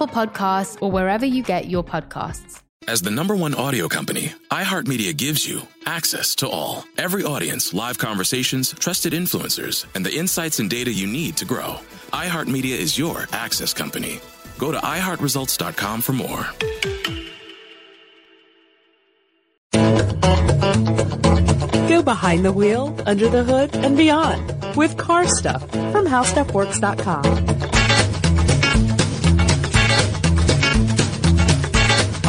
Apple Podcasts, or wherever you get your podcasts. As the number one audio company, iHeartMedia gives you access to all. Every audience, live conversations, trusted influencers, and the insights and data you need to grow. iHeartMedia is your access company. Go to iHeartResults.com for more. Go behind the wheel, under the hood, and beyond with car stuff from howstuffworks.com.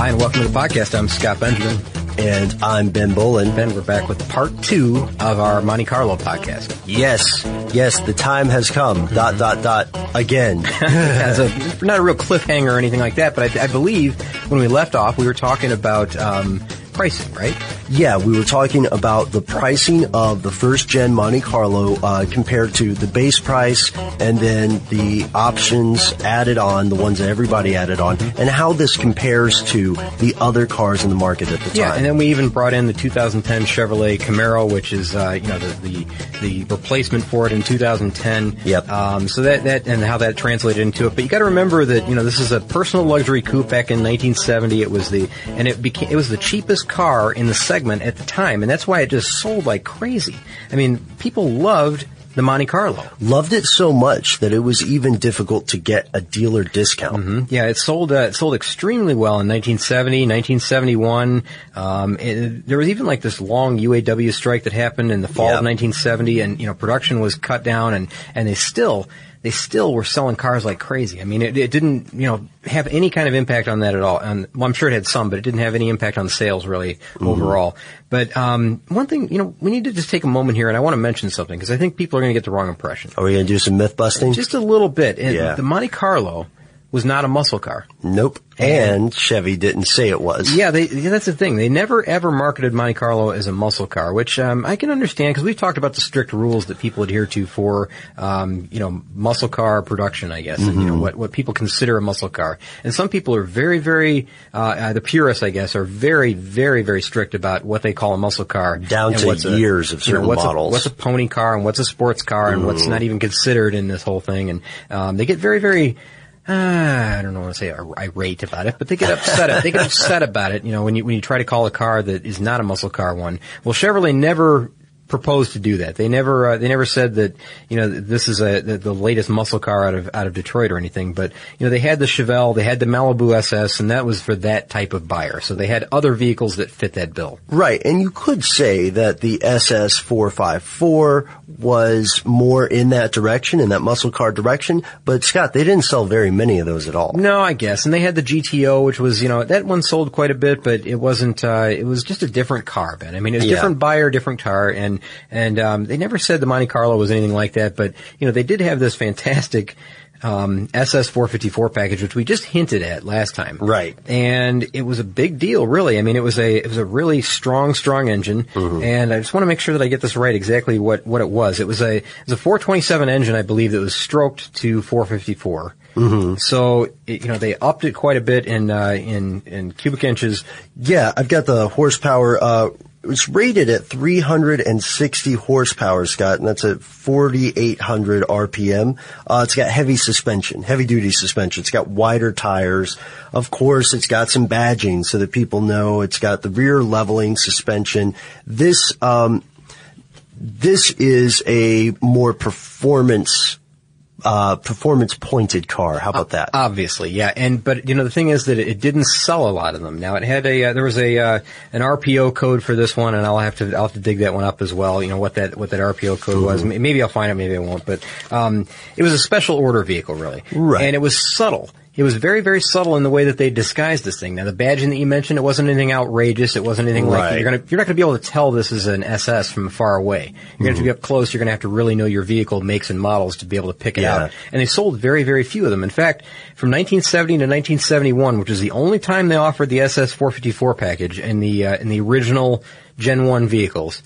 Hi, and welcome to the podcast. I'm Scott Benjamin. And I'm Ben Bowlin. Ben, we're back with part two of our Monte Carlo podcast. Yes, yes, the time has come. Dot, dot, dot, again. As a, not a real cliffhanger or anything like that, but I, I believe when we left off, we were talking about um, pricing, right? Yeah, we were talking about the pricing of the first gen Monte Carlo uh, compared to the base price and then the options added on, the ones that everybody added on, and how this compares to the other cars in the market at the time. Yeah, and then we even brought in the 2010 Chevrolet Camaro, which is uh, you know the, the the replacement for it in 2010. Yep. Um, so that that and how that translated into it. But you got to remember that you know this is a personal luxury coupe back in 1970. It was the and it became it was the cheapest car in the segment at the time, and that's why it just sold like crazy. I mean, people loved the Monte Carlo. Loved it so much that it was even difficult to get a dealer discount. Yeah, it sold uh, it sold extremely well in 1970, 1971. Um, it, there was even like this long UAW strike that happened in the fall Yep. of 1970, and you know production was cut down, and and they still they still were selling cars like crazy. I mean, it, it didn't you know have any kind of impact on that at all. And well, I'm sure it had some, but it didn't have any impact on sales really overall. But um, one thing, you know, we need to just take a moment here, and I want to mention something because I think people are going to get the wrong impression. Are we going to do some myth busting? Just a little bit. And Yeah. The Monte Carlo was not a muscle car. nope. And Chevy didn't say it was. Yeah, they, that's the thing. They never ever marketed Monte Carlo as a muscle car, which um, I can understand because we've talked about the strict rules that people adhere to for, um, you know, muscle car production. I guess and, you know what what people consider a muscle car, and some people are very very uh, uh, the purists, I guess, are very very very strict about what they call a muscle car, Down to what's a- years of you know, certain what's models. A, what's a pony car and what's a sports car and what's not even considered in this whole thing, and um, they get very very uh, I don't know want to say irate about it, but they get upset. they get upset about it. You know, when you when you try to call a car that is not a muscle car one. Well, Chevrolet never proposed to do that. They never uh, they never said that you know this is a the, the latest muscle car out of out of Detroit or anything. But you know they had the Chevelle, they had the Malibu SS, and that was for that type of buyer. So they had other vehicles that fit that bill. Right, and you could say that the SS454 was more in that direction, in that muscle car direction, but Scott, they didn't sell very many of those at all. No, I guess. And they had the GTO, which was, you know, that one sold quite a bit, but it wasn't, uh, it was just a different car, Ben. I mean, it was a Yeah. different buyer, different car, and, and, um, they never said the Monte Carlo was anything like that, but, you know, they did have this fantastic, um, SS454 package, which we just hinted at last time. Right. And it was a big deal, really. I mean, it was a, it was a really strong, strong engine, and I just want to make sure that I get this right exactly what, what it was. It was a, it was a 427 engine, I believe, that was stroked to 454. Mm-hmm. So it, you know they upped it quite a bit in uh, in in cubic inches. Yeah, I've got the horsepower, uh, it's rated at 360 horsepower, Scott, and that's at 4,800 RPM. Uh, it's got heavy suspension, heavy duty suspension. It's got wider tires. Of course, it's got some badging so that people know it's got the rear leveling suspension. This, um, this is a more performance uh, performance pointed car. How about that? Obviously, yeah. And but you know the thing is that it, didn't sell a lot of them. Now it had a uh, there was a uh, an RPO code for this one, and I'll have to I'll have to dig that one up as well. You know what that what that RPO code was. Mm-hmm. M- Maybe I'll find it. Maybe I won't. But um, it was a special order vehicle, really. Right. And it was subtle. It was very, very subtle in the way that they disguised this thing. Now, the badging that you mentioned, it wasn't anything outrageous. It wasn't anything like you're gonna, you're not going to be able to tell this is an SS from far away. You're going to have to be up close. You're going to have to really know your vehicle makes and models to be able to pick it Yeah. out. And they sold very, very few of them. In fact, from 1970 to 1971, which is the only time they offered the SS 454 package in the uh, in the original Gen 1 vehicles,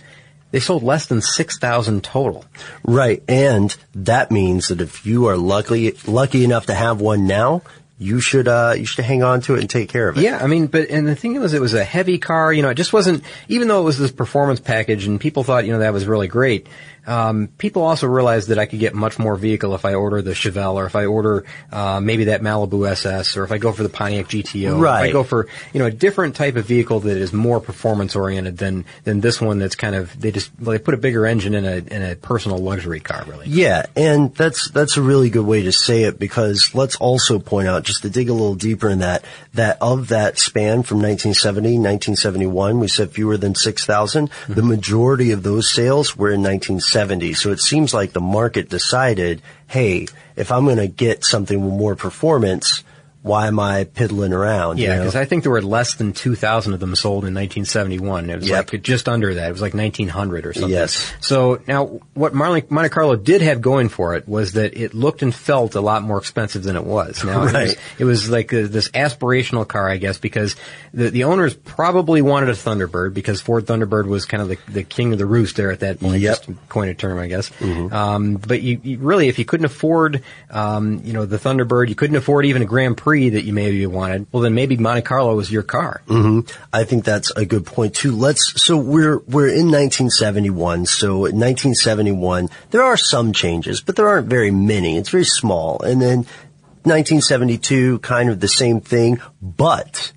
they sold less than 6,000 total. Right, and that means that if you are lucky lucky enough to have one now, you should uh, you should hang on to it and take care of it. Yeah, I mean, but and the thing was, it was a heavy car. You know, it just wasn't. Even though it was this performance package, and people thought, you know, that was really great. Um, people also realized that I could get much more vehicle if I order the Chevelle, or if I order uh, maybe that Malibu SS, or if I go for the Pontiac GTO. If I go for you know a different type of vehicle that is more performance oriented than than this one. That's kind of they just well, they put a bigger engine in a in a personal luxury car, really. Yeah, and that's that's a really good way to say it because let's also point out just to dig a little deeper in that that of that span from 1970 1971 we said fewer than 6,000 the majority of those sales were in 1970 so it seems like the market decided hey if I'm going to get something with more performance why am I piddling around you Yeah, know? because I think there were less than 2,000 of them sold in 1971. It was Yep. like just under that. It was like 1,900 or something. Yes. So now, what Monte Monte Carlo did have going for it was that it looked and felt a lot more expensive than it was. Now, it, was, Right. it was like uh this aspirational car, I guess, because the, the owners probably wanted a Thunderbird because Ford Thunderbird was kind of the, the king of the roost there at that point. Yep. Just coin a term, I guess. Um, but you, you really, if you couldn't afford, um, you know, the Thunderbird, you couldn't afford even a Grand Prix that you maybe wanted. Well, then maybe Monte Carlo was your car. hmm I think that's a good point too. Let's, so we're, we're in 1971. So in 1971, there are some changes, but there aren't very many. It's very small. And then 1972, kind of the same thing. But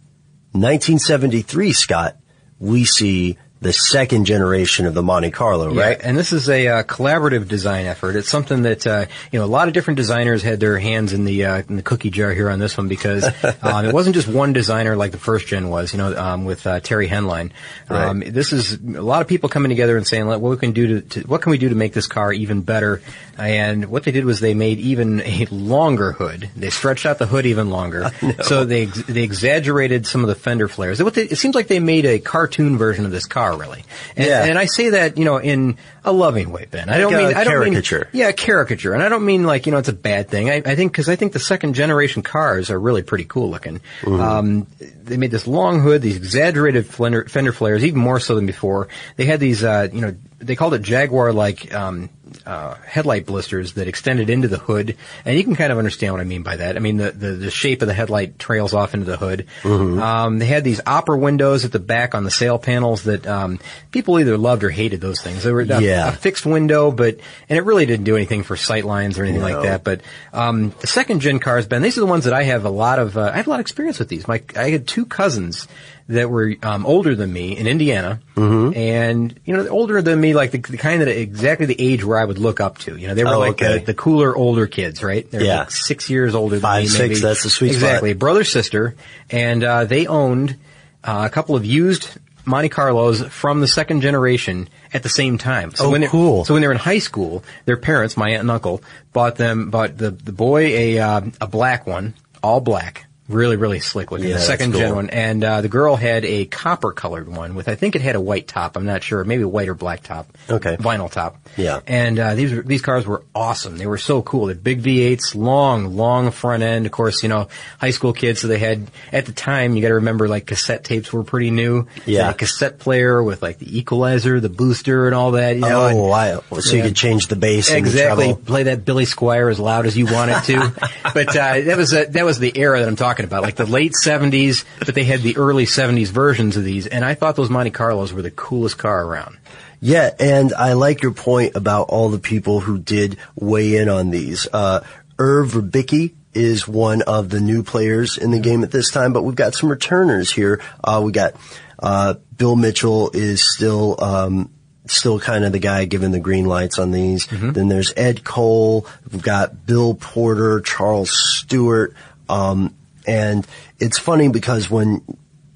1973, Scott, we see the second generation of the Monte Carlo, Yeah, right? and this is a uh, collaborative design effort. It's something that uh, you know a lot of different designers had their hands in the uh, in the cookie jar here on this one because um, it wasn't just one designer like the first gen was. You know, um, with uh, Terry Henline. Um, This is a lot of people coming together and saying, "What we can do to, to what can we do to make this car even better?" And what they did was they made even a longer hood. They stretched out the hood even longer. So they ex- they exaggerated some of the fender flares. What they, it seems like they made a cartoon version of this car, really. And, Yeah. and I say that you know in a loving way, Ben. I don't Like mean I don't caricature. Mean, yeah, caricature, and I don't mean like you know it's a bad thing. I, I think because I think the second generation cars are really pretty cool looking. Mm-hmm. Um, they made this long hood, these exaggerated fender, fender flares, even more so than before. They had these, uh, you know, they called it Jaguar like um, uh, headlight blisters that extended into the hood, and you can kind of understand what I mean by that. I mean the the, the shape of the headlight trails off into the hood. Mm-hmm. Um, they had these opera windows at the back on the sail panels that um, people either loved or hated those things. They were a, Yeah. a fixed window, but and it really didn't do anything for sight lines or anything like that. But um, the second gen cars, Ben, these are the ones that I have a lot of. Uh, I have a lot of experience with these. My I had two cousins that were um, older than me in Indiana, Mm-hmm. and you know, older than me, like the, the kind of exactly the age where I would look up to. You know, they were Oh, like okay. the, the cooler older kids, right? They're Yeah. like six years older Five, than me. six, maybe. that's the sweet spot. exactly. Brother sister, and uh, they owned uh, a couple of used. Monte Carlos from the second generation at the same time. So Oh, when they're, cool. So when they were in high school, their parents, my aunt and uncle, bought them, bought the, the boy a, uh, a black one, all black. Really, really slick looking. Yeah, the second gen one. And, uh, the girl had a copper colored one with, I think it had a white top. I'm not sure. Maybe a white or black top. Okay. Vinyl top. Yeah. And, uh, these these cars were awesome. They were so cool. They're big V8s, long, long front end. Of course, you know, high school kids, so they had, at the time, you gotta remember like cassette tapes were pretty new. Yeah. a cassette player with like the equalizer, the booster and all that, you know. and- oh, wow. So you could change the bass and Exactly. treble. Play that Billy Squier as loud as you wanted to. but uh, that was uh that was the era that I'm talking about, like the late '70s. But they had the early '70s versions of these, and I thought those Monte Carlos were the coolest car around. Yeah, and I like your point about all the people who did weigh in on these. Uh, Irv Rybicki is one of the new players in the game at this time, but we've got some returners here. Uh, we got, uh, Bill Mitchell is still, um, still kind of the guy giving the green lights on these. Mm-hmm. Then there's Ed Cole. We've got Bill Porter, Charles Stewart. Um, and it's funny because when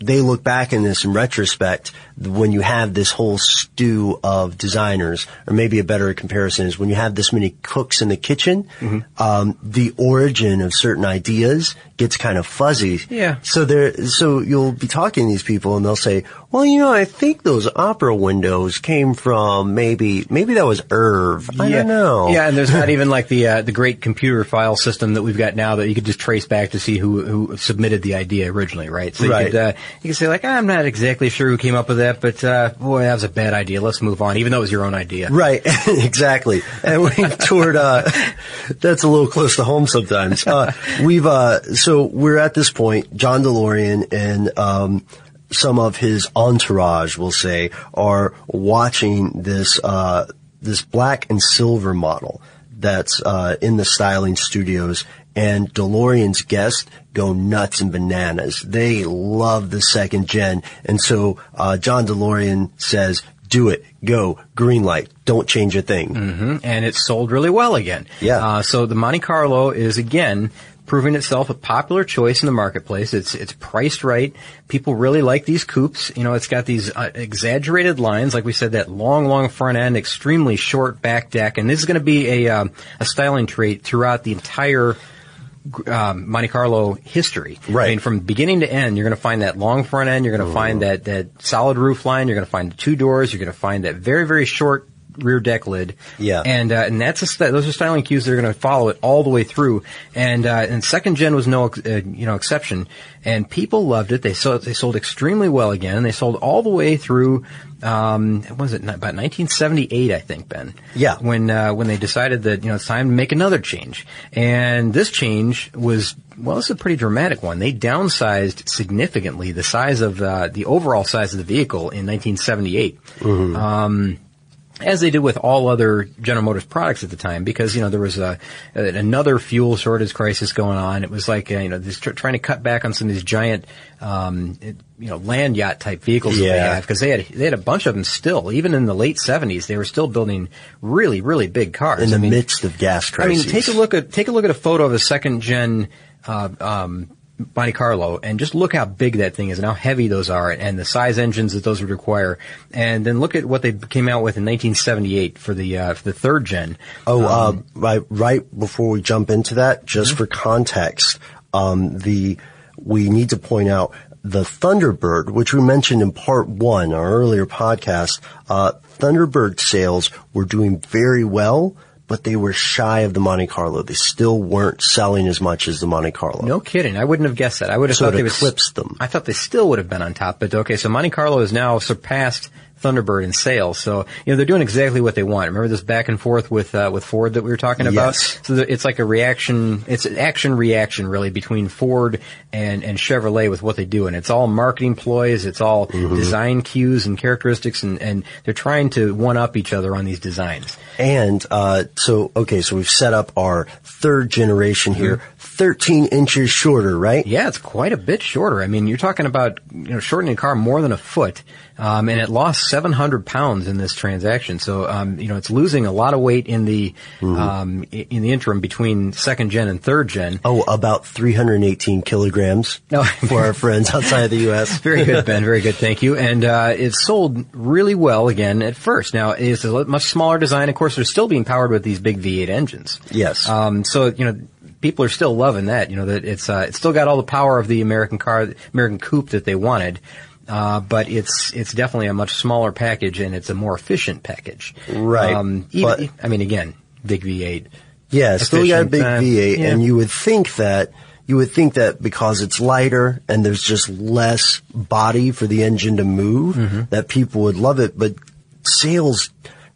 they look back in this in retrospect, when you have this whole stew of designers, or maybe a better comparison is when you have this many cooks in the kitchen, Mm-hmm. um, the origin of certain ideas gets kind of fuzzy. Yeah. So there, so you'll be talking to these people and they'll say, well, you know, I think those opera windows came from maybe, maybe that was Irv. I yeah. don't know. Yeah, and there's not even like the uh, the great computer file system that we've got now that you could just trace back to see who who submitted the idea originally, right? So Right. you could uh, you could say like I'm not exactly sure who came up with that, but uh, boy, that was a bad idea. Let's move on, even though it was your own idea. Right, exactly. And we toured, uh, that's a little close to home sometimes. Uh, we've, uh, so we're at this point, John DeLorean and, um, some of his entourage, we'll say, are watching this, uh, this black and silver model that's, uh, in the styling studios and DeLorean's guests go nuts and bananas. They love the second gen. And so, uh, John DeLorean says, do it, go, green light, don't change a thing. hmm And it sold really well again. Yeah. Uh, so the Monte Carlo is again proving itself a popular choice in the marketplace. It's it's priced right. People really like these coupes. You know, it's got these uh, exaggerated lines, like we said, that long, long front end, extremely short back deck, and this is going to be a um, a styling trait throughout the entire um, Monte Carlo history. Right. I mean, from beginning to end, you're going to find that long front end. You're going to find that that solid roof line. You're going to find the two doors. You're going to find that very very short rear deck lid. Yeah. And uh, and that's a st- those are styling cues that are going to follow it all the way through. And uh, and second gen was no ex- uh, you know exception. And people loved it. They sold they sold extremely well again. And they sold all the way through. Um, what was it about 1978? I think Ben. Yeah. When uh, when they decided that you know it's time to make another change. And this change was well, it's a pretty dramatic one. They downsized significantly the size of uh, the overall size of the vehicle in 1978 Um, as they did with all other General Motors products at the time, because you know there was a, another fuel shortage crisis going on. It was like uh, you know this tr- trying to cut back on some of these giant um, you know land yacht type vehicles that they Yeah. have because they had they had a bunch of them still. Even in the late seventies, they were still building really really big cars In the I mean, midst of gas crisis. I mean, take a look at take a look at a photo of a second gen uh, um, Monte Carlo, and just look how big that thing is, and how heavy those are, and the size engines that those would require. And then look at what they came out with in 1978 for the uh, for the third gen. Oh, Um, uh, right, right before we jump into that, just for context, um, the we need to point out the Thunderbird, which we mentioned in part one, our earlier podcast. Uh, Thunderbird sales were doing very well, but they were shy of the Monte Carlo. They still weren't selling as much as the Monte Carlo. No kidding. I wouldn't have guessed that. I would have So thought it they would eclipsed them. I thought they still would have been on top. But okay, so Monte Carlo has now surpassed Thunderbird in sales. So you know they're doing exactly what they want. Remember this back and forth with uh, with Ford that we were talking about. Yes. So it's like a reaction. It's an action reaction really between Ford and and Chevrolet with what they do, and it's all marketing ploys. It's all Mm-hmm. design cues and characteristics, and and they're trying to one up each other on these designs. And uh, so, okay, so we've set up our third generation here, 13 inches shorter, right? Yeah, it's quite a bit shorter. I mean, you're talking about you know shortening a car more than a foot, um, and it lost 700 pounds in this transaction. So um, you know it's losing a lot of weight in the um, in the interim between second gen and third gen. Oh, about 318 kilograms No. for our friends outside of the U.S. Very good, Ben. Very good. Thank you. And uh, it sold really well again at first. Now it's a much smaller design. Of course, they're still being powered with these big V8 engines. Yes. Um, so you know, people are still loving that. You know that it's uh, it's still got all the power of the American car, American coupe that they wanted. Uh, but it's it's definitely a much smaller package and it's a more efficient package. Right. Um, even, But- I mean, again, big V8. Yeah, still got a big uh, V8, yeah. and you would think that you would think that because it's lighter and there's just less body for the engine to move, Mm-hmm. that people would love it. But sales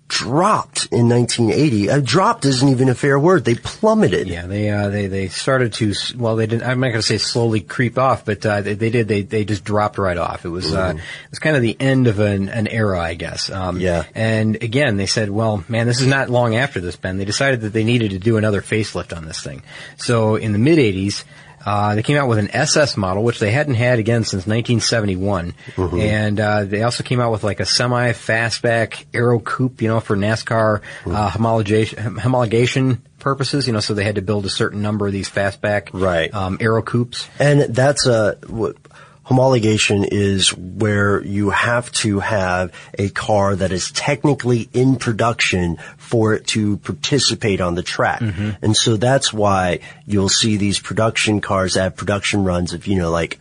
dropped in 1980. Uh, dropped isn't even a fair word. They plummeted. Yeah, they uh, they they started to well, they didn't. I'm not going to say slowly creep off, but uh, they, they did. They they just dropped right off. It was uh, it was kind of the end of an, an era, I guess. Um, Yeah. And again, they said, well, man, this is not long after this, Ben. They decided that they needed to do another facelift on this thing. So in the mid '80s. Uh, they came out with an SS model, which they hadn't had again since 1971, Mm-hmm. and uh, they also came out with like a semi fastback aero coupe, you know, for NASCAR Mm-hmm. uh, homologation, homologation purposes. You know, so they had to build a certain number of these fastback Right. um, aero coupes. And that's a homologation is where you have to have a car that is technically in production for it to participate on the track. Mm-hmm. And so that's why you'll see these production cars have production runs of, you know, like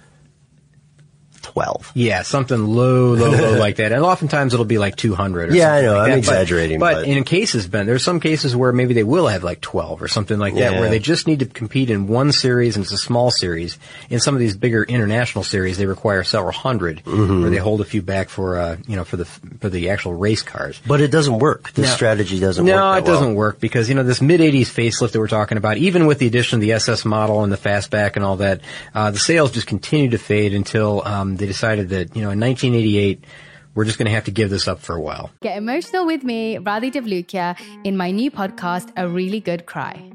12. Yeah, something low, low, low like that. And oftentimes it'll be like 200 or Yeah, I know. like I'm that. exaggerating, But, but- in cases, Ben, there's some cases where maybe they will have like 12 or something like that, Yeah. where they just need to compete in one series and it's a small series. In some of these bigger international series, they require several 100 Mm-hmm. where they hold a few back for, uh, you know, for the, for the actual race cars. But it doesn't work. This No. strategy doesn't no, work. it doesn't work because, you know, this mid-80s facelift that we're talking about, even with the addition of the SS model and the fastback and all that, uh, the sales just continue to fade until, um, they decided that, you know, in 1988, we're just going to have to give this up for a while. Get emotional with me, Radhi Devlukia, in my new podcast, A Really Good Cry.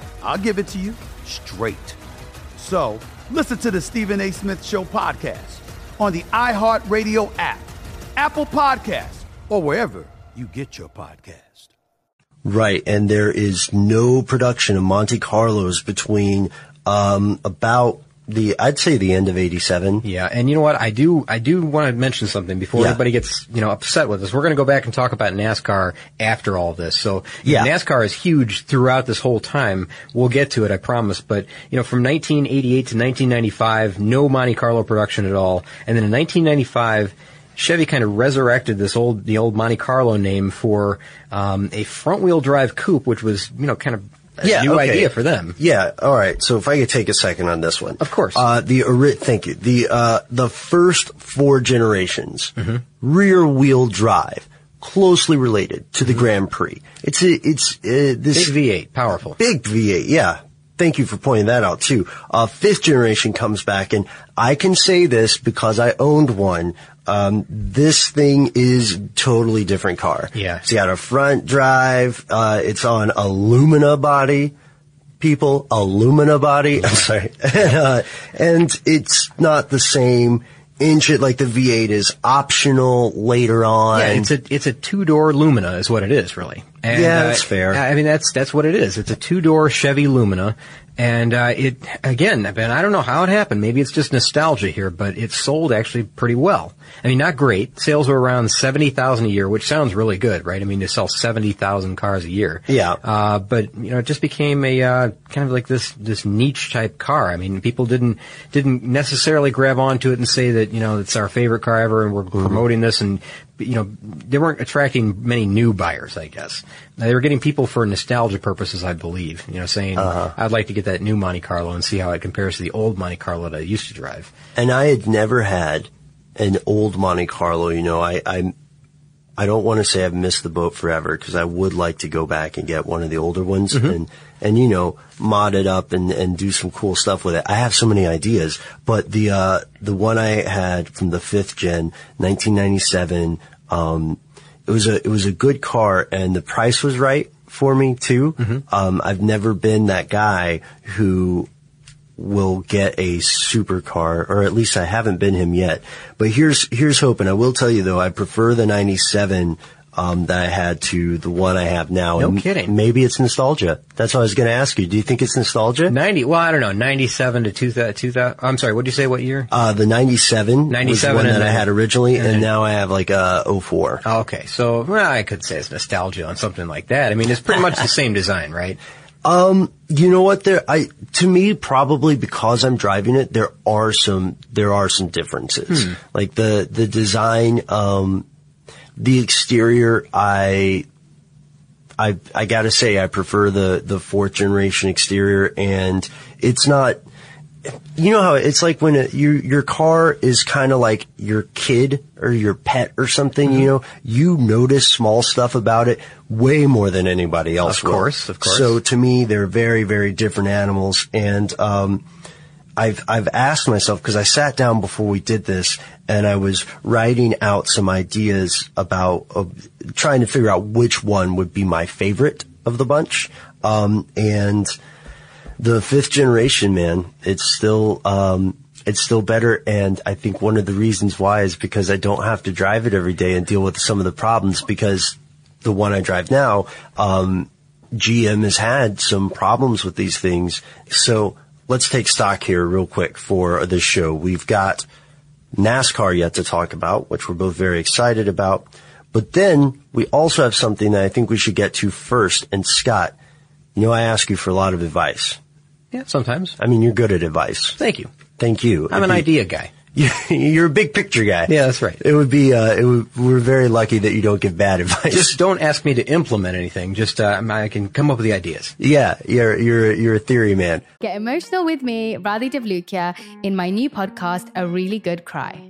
I'll give it to you straight. So listen to the Stephen A. Smith Show podcast on the iHeartRadio app, Apple Podcasts, or wherever you get your podcast. Right, and there is no production of Monte Carlos between um, about the I'd say the end of '87. Yeah, and you know what? I do I do want to mention something before Yeah. everybody gets you know upset with us. We're going to go back and talk about NASCAR after all this. So Yeah. NASCAR is huge throughout this whole time. We'll get to it, I promise. But you know, from 1988 to 1995, no Monte Carlo production at all, and then in 1995. Chevy kind of resurrected this old, the old Monte Carlo name for um, a front-wheel drive coupe, which was, you know, kind of a new okay. idea for them. Yeah, all right. So if I could take a second on this one, Of course. Uh, the thank you. The uh, the first four generations, Mm-hmm. rear wheel drive, closely related to the Grand Prix. It's a, it's uh, this Mm-hmm. Big V8, powerful. Big V8, yeah. Thank you for pointing that out too. Uh, fifth generation comes back and I can say this because I owned one. Um, this thing is totally different car. Yeah. It's got a front drive. Uh, it's on a Lumina body. People, a Lumina body. I'm sorry. uh, and it's not the same inch it like the V8 is optional later on. Yeah, it's a it's a two door Lumina is what it is really. And, Yeah, uh, that's fair. I mean that's that's what it is. It's a two door Chevy Lumina, and uh, it again, Ben, I don't know how it happened. Maybe it's just nostalgia here, but it sold actually pretty well. I mean, not great. Sales were around seventy thousand a year, which sounds really good, right? I mean, to sell seventy thousand cars a year. Yeah. Uh, but you know, it just became a uh, kind of like this this niche type car. I mean, people didn't didn't necessarily grab onto it and say that you know it's our favorite car ever, and we're Mm-hmm. promoting this, and you know, they weren't attracting many new buyers. I guess they were getting people for nostalgia purposes, I believe. You know, saying Uh-huh. I'd like to get that new Monte Carlo and see how it compares to the old Monte Carlo that I used to drive. and I had never had an old Monte Carlo. You know, I I, I don't want to say I've missed the boat forever because I would like to go back and get one of the older ones and and you know mod it up and and do some cool stuff with it. I have so many ideas, but the uh, the one I had from the fifth gen, 1997. Um, it was a it was a good car and the price was right for me too. Um, I've never been that guy who will get a supercar, or at least I haven't been him yet. But here's here's hoping. I will tell you though, I prefer the '97 um, that I had to the one I have now. No And kidding. Maybe it's nostalgia. That's what I was going to ask you. Do you think it's nostalgia? Ninety. Well, I don't know. Ninety-seven to 2000. 2000 I'm sorry. What did you say? What year? Uh, the '97 was the 97 one that I had originally, and and, now I have like a 04. Oh, okay, so well, I could say it's nostalgia on something like that. I mean, it's pretty much the same design, right? Um, you know what? There, I to me probably because I'm driving it, there are some there are some differences. Hmm. Like the the design, um, the exterior. I I I gotta say I prefer the the fourth generation exterior, and it's not. You know how it's like when a, your your car is kind of like your kid or your pet or something. Mm-hmm. You know, you notice small stuff about it way more than anybody else. Of will. course, of course. So to me, they're very very different animals, and um, I've I've asked myself because I sat down before we did this and I was writing out some ideas about uh, trying to figure out which one would be my favorite of the bunch. Um, and the fifth generation, man, it's still um, it's still better. And I think one of the reasons why is because I don't have to drive it every day and deal with some of the problems because the one I drive now, um, GM has had some problems with these things. So let's take stock here real quick for this show. We've got NASCAR yet to talk about, which we're both very excited about. But then we also have something that I think we should get to first. And Scott, you know, I ask you for a lot of advice. Yeah, sometimes. I mean, you're good at advice. Thank you. Thank you. I'm If an you- idea guy. You're a big picture guy. Yeah, that's right. It would be, uh, it would, we're very lucky that you don't give bad advice. Just don't ask me to implement anything. Just uh, I can come up with the ideas. yeah, you're, you're, you're a theory man. Get emotional with me, Radhi Devlukia, in my new podcast, A Really Good Cry.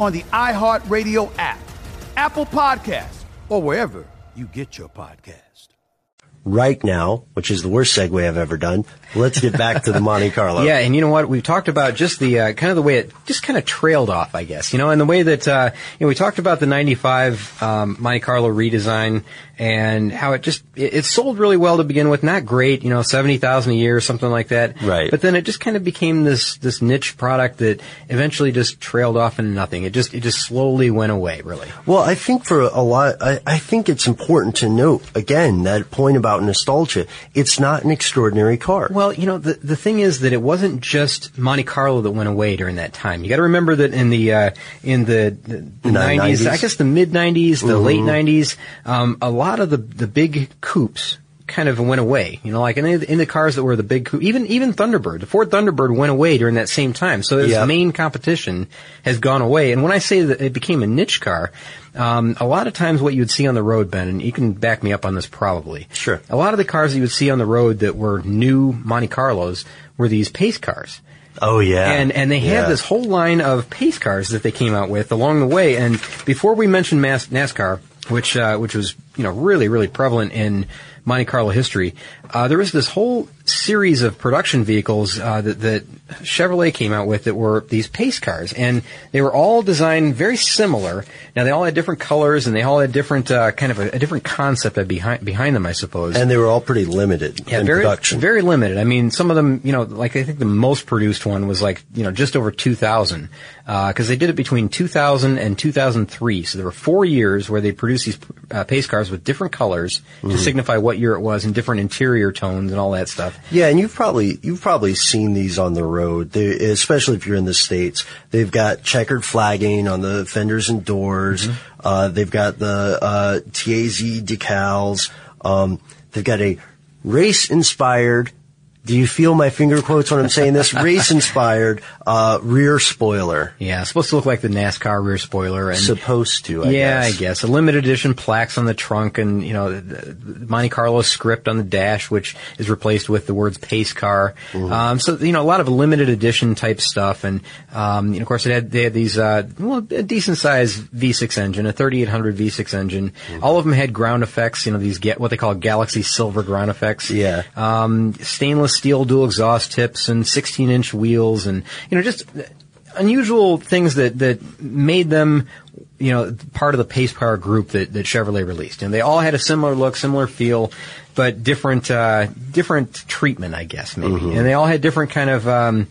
on the iHeartRadio app, Apple Podcasts, or wherever you get your podcast. Right now, which is the worst segue I've ever done, let's get back to the Monte Carlo. Yeah, and you know what? We've talked about just the uh, kind of the way it just kind of trailed off, I guess. You know, and the way that uh, you know we talked about the '95 um, Monte Carlo redesign and how it just it, it sold really well to begin with. Not great, you know, seventy thousand a year or something like that. Right. But then it just kind of became this this niche product that eventually just trailed off into nothing. It just it just slowly went away, really. Well, I think for a lot, I, I think it's important to note again that point about nostalgia. It's not an extraordinary car. Well, you know, the the thing is that it wasn't just Monte Carlo that went away during that time. You got to remember that in the uh, in the the nineties, I guess the mid nineties, the Mhm. late nineties, um, a lot of the the big coupes kind of went away. You know, like in the, in the cars that were the big even even Thunderbird, the Ford Thunderbird went away during that same time. So its Yep. main competition has gone away. And when I say that it became a niche car, um, a lot of times what you would see on the road, Ben, and you can back me up on this probably. Sure. A lot of the cars that you would see on the road that were new Monte Carlos were these pace cars. Oh yeah. And and they Yeah. had this whole line of pace cars that they came out with along the way. And before we mention Mas- NASCAR, which uh, which was you know really really prevalent in Monte Carlo history, uh, there was this whole series of production vehicles uh, that, that Chevrolet came out with that were these pace cars, and they were all designed very similar. Now they all had different colors, and they all had different uh, kind of a, a different concept behind behind them, I suppose. and they were all pretty limited Yeah, in very, production. very limited. I mean, some of them, you know, like I think the most produced one was like, you know, just over 2,000, because they did it between 2000 and 2003. So there were four years where they produced these uh, pace cars with different colors Mhm. to signify what year it was and different tones and all that stuff. Yeah, and you've probably you've probably seen these on the road, they, especially if you're in the states. They've got checkered flagging on the fenders and doors. Mm-hmm. Uh, they've got the uh, TAZ decals. Um, they've got a race inspired. Do you feel my finger quotes when I'm saying this? race inspired uh, rear spoiler. Yeah, supposed to look like the NASCAR rear spoiler. And Supposed to, I yeah, guess. I guess a limited edition plaques on the trunk, and you know, Monte Carlo script on the dash, which is replaced with the words "pace car." Mm-hmm. Um, so you know, a lot of limited edition type stuff, and um, you know, of course, it had they had these uh, well, a decent sized V6 engine, a 3800 V6 engine. Mm-hmm. All of them had ground effects. You know, these get what they call Galaxy Silver ground effects. Yeah. Um, stainless steel dual exhaust tips and 16 inch wheels, and you know, just unusual things that that made them you know part of the pace car group that, that Chevrolet released and they all had a similar look similar feel but different uh, different treatment I guess maybe Mhm. and they all had different kind of um,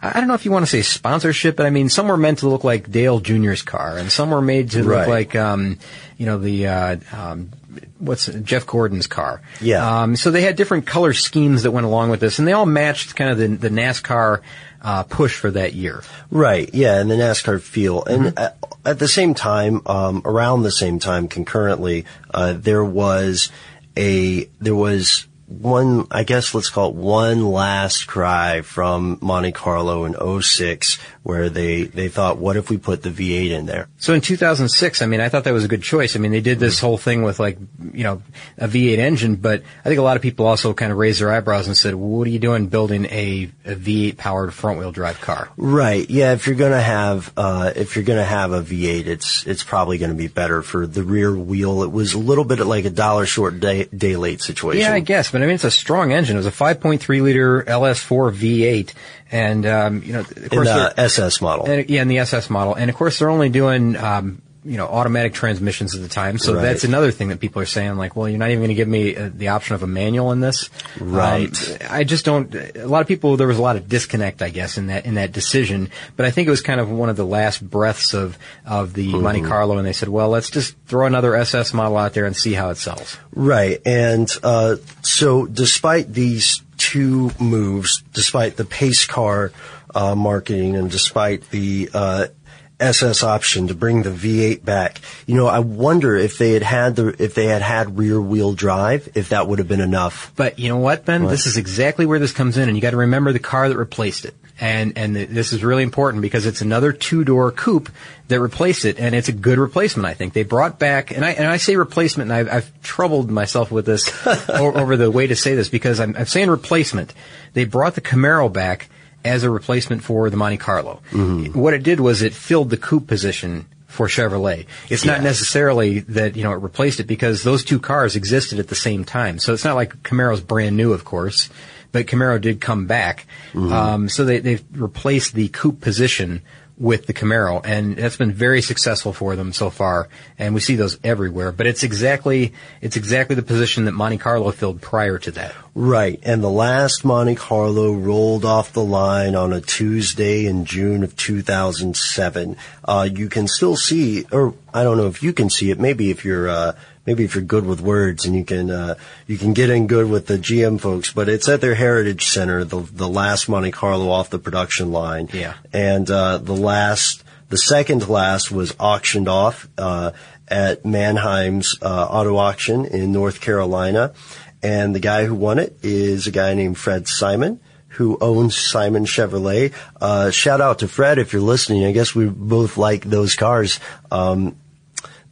I I don't know if you want to say sponsorship, but I mean, some were meant to look like Dale Jr.'s car, and some were made to Right. look like, um, you know, the, uh, um, what's Jeff Gordon's car. Yeah. Um, so they had different color schemes that went along with this, and they all matched kind of the, the NASCAR uh, push for that year. Right, yeah, and the NASCAR feel. And Mm-hmm. at, at the same time, um, around the same time, concurrently, uh, there was a, there was one, I guess let's call it one last cry from Monte Carlo in 06 where they, they thought, what if we put the V8 in there? So in 2006, I mean, I thought that was a good choice. I mean, they did this whole thing with like, you know, a V8 engine, but I think a lot of people also kind of raised their eyebrows and said, what are you doing building a, a V8 powered front wheel drive car? Right. Yeah. If you're gonna have, uh, if you're gonna have a V8, it's it's probably gonna be better for the rear wheel. It was a little bit like a dollar short day day late situation. Yeah, I guess, but I mean, it's a strong engine. It was a 5.3 liter LS4 V8, and um, you know, of in the SS model. and, yeah, in the SS model, and of course, they're only doing um, you know, automatic transmissions at the time. So Right. that's another thing that people are saying, like, well, you're not even going to give me uh, the option of a manual in this. Right. Um, I just don't. A lot of people, there was a lot of disconnect, I guess, in that in that decision. But I think it was kind of one of the last breaths of of the Monte Mhm. Carlo, and they said, well, let's just throw another SS model out there and see how it sells. Right. And uh, so, despite these two moves, despite the pace car uh, marketing and despite the uh, SS option to bring the V8 back, you know, I wonder if they had had the if they had had rear wheel drive, if that would have been enough. But you know what, Ben? What? This is exactly where this comes in, and you got to remember the car that replaced it. And and th- this is really important because it's another two door coupe that replaced it, and it's a good replacement. I think they brought back, and I and I say replacement, and I've, I've troubled myself with this o- over the way to say this because I'm, I'm saying replacement. They brought the Camaro back as a replacement for the Monte Carlo. What it did was it filled the coupe position for Chevrolet. It's not necessarily that, you know, it replaced it because those two cars existed at the same time. So it's not like Camaro's brand new, of course, but Camaro did come back. Um, so they, they've replaced the coupe position with the Camaro, and that's been very successful for them so far. And we see those everywhere. But it's exactly it's exactly the position that Monte Carlo filled prior to that. Right. And the last Monte Carlo rolled off the line on a Tuesday in June of 2007. Uh, you can still see, or I don't know if you can see it. Maybe if you're, uh, maybe if you're good with words and you can, uh, you can get in good with the GM folks, but it's at their Heritage Center, the, the last Monte Carlo off the production line. Yeah. And, uh, the last, the second last was auctioned off, uh, at Manheim's, uh, auto auction in North Carolina. And the guy who won it is a guy named Fred Simon, who owns Simon Chevrolet. Uh, shout out to Fred if you're listening. I guess we both like those cars. Um,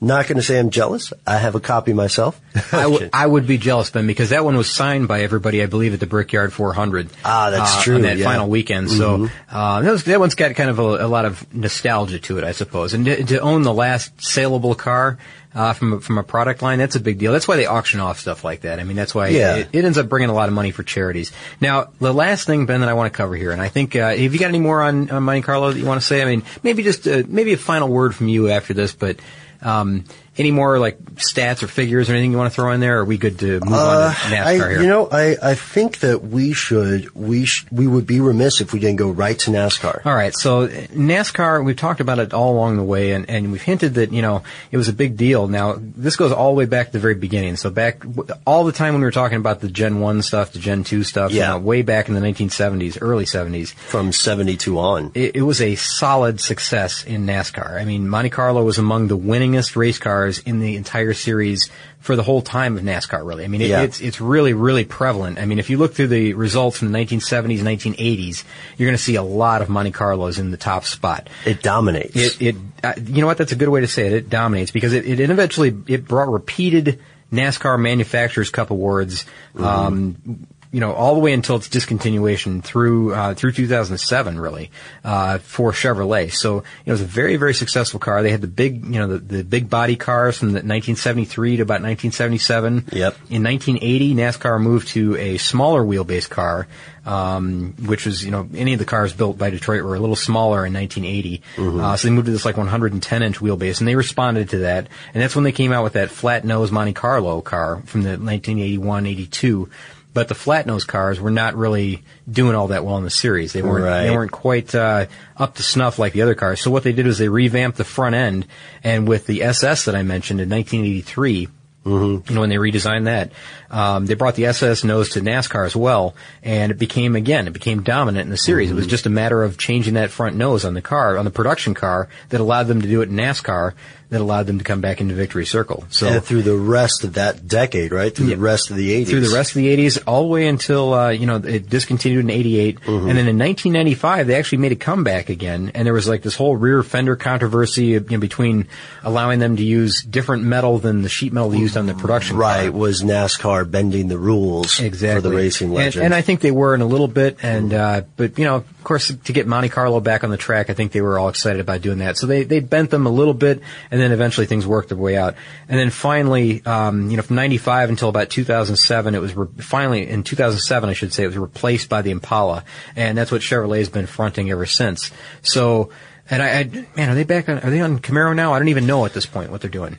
not going to say I'm jealous. I have a copy myself. I would be jealous, Ben, because that one was signed by everybody, I believe, at the Brickyard 400. Ah, that's uh, true, On that yeah. final weekend. So Mhm. uh, that, was, that one's got kind of a, a lot of nostalgia to it, I suppose. And to, to own the last saleable car uh, from a, from a product line, that's a big deal. That's why they auction off stuff like that. I mean, that's why Yeah. it, it ends up bringing a lot of money for charities. Now, the last thing, Ben, that I want to cover here, and I think uh, have you got any more on, on Monte Carlo that you want to say? I mean, maybe just uh, maybe a final word from you after this, but. Um, any more like stats or figures or anything you want to throw in there? Or are we good to move on to NASCAR Uh, I, here? You know, I, I think that we should we sh- we would be remiss if we didn't go right to NASCAR. All right, so NASCAR, we've talked about it all along the way, and, and we've hinted that, you know, it was a big deal. Now, this goes all the way back to the very beginning. So back, all the time when we were talking about the Gen 1 stuff, the Gen 2 stuff, you Yeah. know, way back in the 1970s, early 70s. From 72 on. It, it was a solid success in NASCAR. I mean, Monte Carlo was among the winningest race cars in the entire series for the whole time of NASCAR, really. I mean, it, Yeah. it's, it's really, really prevalent. I mean, if you look through the results from the 1970s, 1980s, you're going to see a lot of Monte Carlos in the top spot. It dominates. It, it uh, you know what? That's a good way to say it. It dominates because it, it eventually it brought repeated NASCAR Manufacturers Cup awards. Um, you know, all the way until its discontinuation through uh, through 2007, really, uh, for Chevrolet. So you know, it was a very very successful car. They had the big you know the, the big body cars from the 1973 to about 1977. Yep. In 1980, NASCAR moved to a smaller wheelbase car, um, which was, you know, any of the cars built by Detroit were a little smaller in 1980. Uh, so they moved to this like 110 inch wheelbase, and they responded to that. And that's when they came out with that flat nose Monte Carlo car from the 1981-82. But the flat nose cars were not really doing all that well in the series. They weren't. They weren't quite uh, up to snuff like the other cars. So what they did was they revamped the front end, and with the SS that I mentioned in 1983. You know, when they redesigned that, um, they brought the SS nose to NASCAR as well, and it became again, it became dominant in the series. It was just a matter of changing that front nose on the car, on the production car, that allowed them to do it in NASCAR, that allowed them to come back into victory circle. So and through the rest of that decade, right? Through the rest of the 80s. through the rest of the 80s, all the way until, uh, you know, it discontinued in 88. Mm-hmm. And then in 1995, they actually made a comeback again. And there was like this whole rear fender controversy you know, between allowing them to use different metal than the sheet metal used on the production Right, was NASCAR bending the rules exactly. for the racing And- legend. And, I think they were in a little bit, and uh, but you know, of course, to get Monte Carlo back on the track, I think they were all excited about doing that. So they they bent them a little bit, and then eventually things worked their way out. And then finally, um, you know, from '95 until about 2007, it was re- finally in 2007, I should say, it was replaced by the Impala, and that's what Chevrolet's been fronting ever since. So. And I, I, man, are they back on? Are they on Camaro now? I don't even know at this point what they're doing.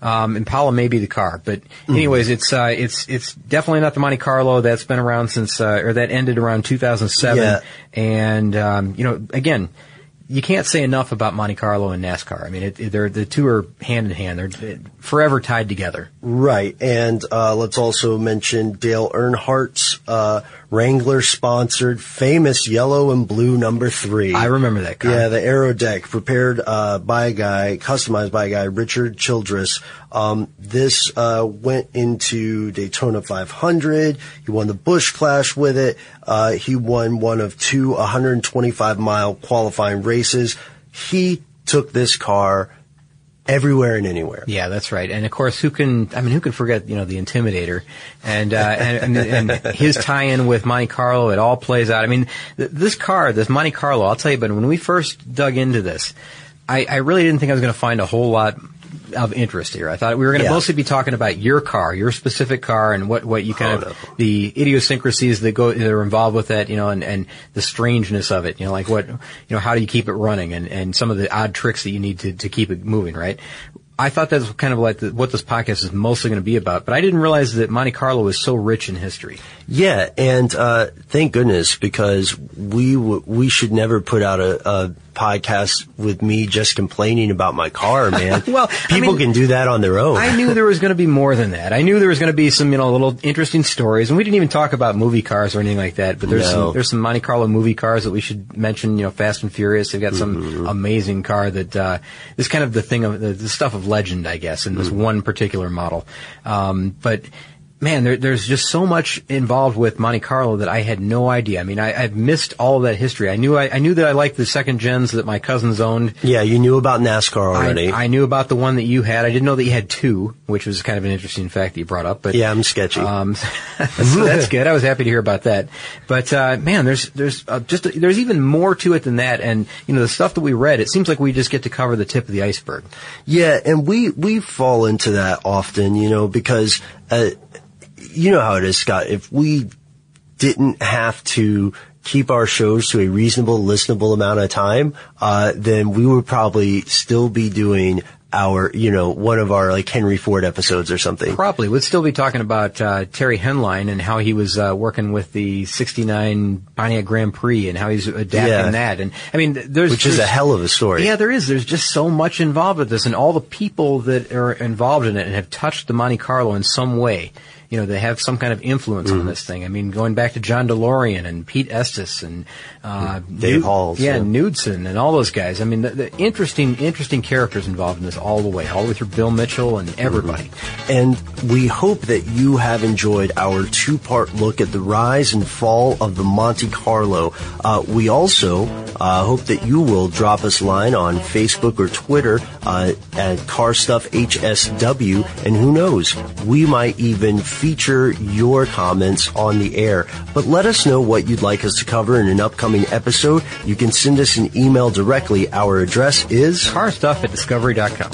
Um, Impala may be the car, but anyways, it's uh, it's it's definitely not the Monte Carlo that's been around since uh, or that ended around 2007. Yeah. And um, you know, again, you can't say enough about Monte Carlo and NASCAR. I mean, it, it, they're the two are hand in hand. They're forever tied together. Right, and uh, let's also mention Dale Earnhardt's uh, Wrangler sponsored famous yellow and blue number three. I remember that car. Yeah, the Aero Deck prepared uh, by a guy, customized by a guy, Richard Childress. Um, this uh, went into Daytona 500. He won the Busch Clash with it. Uh, he won one of two 125 mile qualifying races. He took this car everywhere and anywhere. Yeah, that's right. And of course, who can? I mean, who can forget? You know, the Intimidator, and uh, and, and, and his tie-in with Monte Carlo. It all plays out. I mean, th- this car, this Monte Carlo. I'll tell you, but when we first dug into this, I, I really didn't think I was going to find a whole lot of interest here. I thought we were going to Yeah. mostly be talking about your car, your specific car, and what what you kind Oh, of the idiosyncrasies that go that are involved with that, you know, and and the strangeness of it. You know, like what you know, how do you keep it running, and and some of the odd tricks that you need to to keep it moving, right? I thought that's kind of like the, what this podcast is mostly going to be about, but I didn't realize that Monte Carlo is so rich in history. Yeah, and uh, thank goodness because we w- we should never put out a, a podcast with me just complaining about my car, man. Well, I people mean, can do that on their own. I knew there was going to be more than that. I knew there was going to be some, you know, little interesting stories, and we didn't even talk about movie cars or anything like that. But there's No. some, there's some Monte Carlo movie cars that we should mention. You know, Fast and Furious. They've got some Mm-hmm. amazing car that uh, is kind of the thing of the, the stuff of legend, I guess, in this Mm-hmm. one particular model. Um, but. Man, there, there's just so much involved with Monte Carlo that I had no idea. I mean, I, I've missed all of that history. I knew I, I knew that I liked the second gens that my cousins owned. yeah, you knew about NASCAR already. I, I knew about the one that you had. I didn't know that you had two, which was kind of an interesting fact that you brought up. But yeah, I'm sketchy. um, so that's good. I was happy to hear about that. But uh, man, there's there's uh, just there's even more to it than that. And you know, the stuff that we read, it seems like we just get to cover the tip of the iceberg. Yeah, and we we fall into that often, you know, because uh, you know how it is, Scott. If we didn't have to keep our shows to a reasonable, listenable amount of time, uh, then we would probably still be doing our, you know, one of our like Henry Ford episodes or something. Probably we'd still be talking about uh, Terry Henline and how he was uh, working with the '69 Pontiac Grand Prix and how he's adapting Yeah. that. And I mean, there's Which is a hell of a story. Yeah, there is. There's just so much involved with this, and all the people that are involved in it and have touched the Monte Carlo in some way. You know, they have some kind of influence Mm-hmm. on this thing. I mean, going back to John DeLorean and Pete Estes and uh, Dave Holls, yeah, yeah. Knudsen and all those guys. I mean, the, the interesting, interesting characters involved in this all the way, all the way through Bill Mitchell and everybody. And we hope that you have enjoyed our two-part look at the rise and fall of the Monte Carlo. Uh, we also uh, hope that you will drop us a line on Facebook or Twitter uh, at Car Stuff HSW, and who knows, we might even feature your comments on the air. But let us know what you'd like us to cover in an upcoming episode. You can send us an email directly. Our address is carstuff at discovery.com.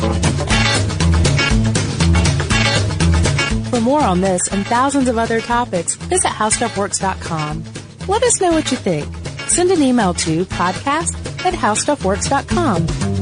For more on this and thousands of other topics, visit howstuffworks.com. Let us know what you think. Send an email to podcast at howstuffworks.com.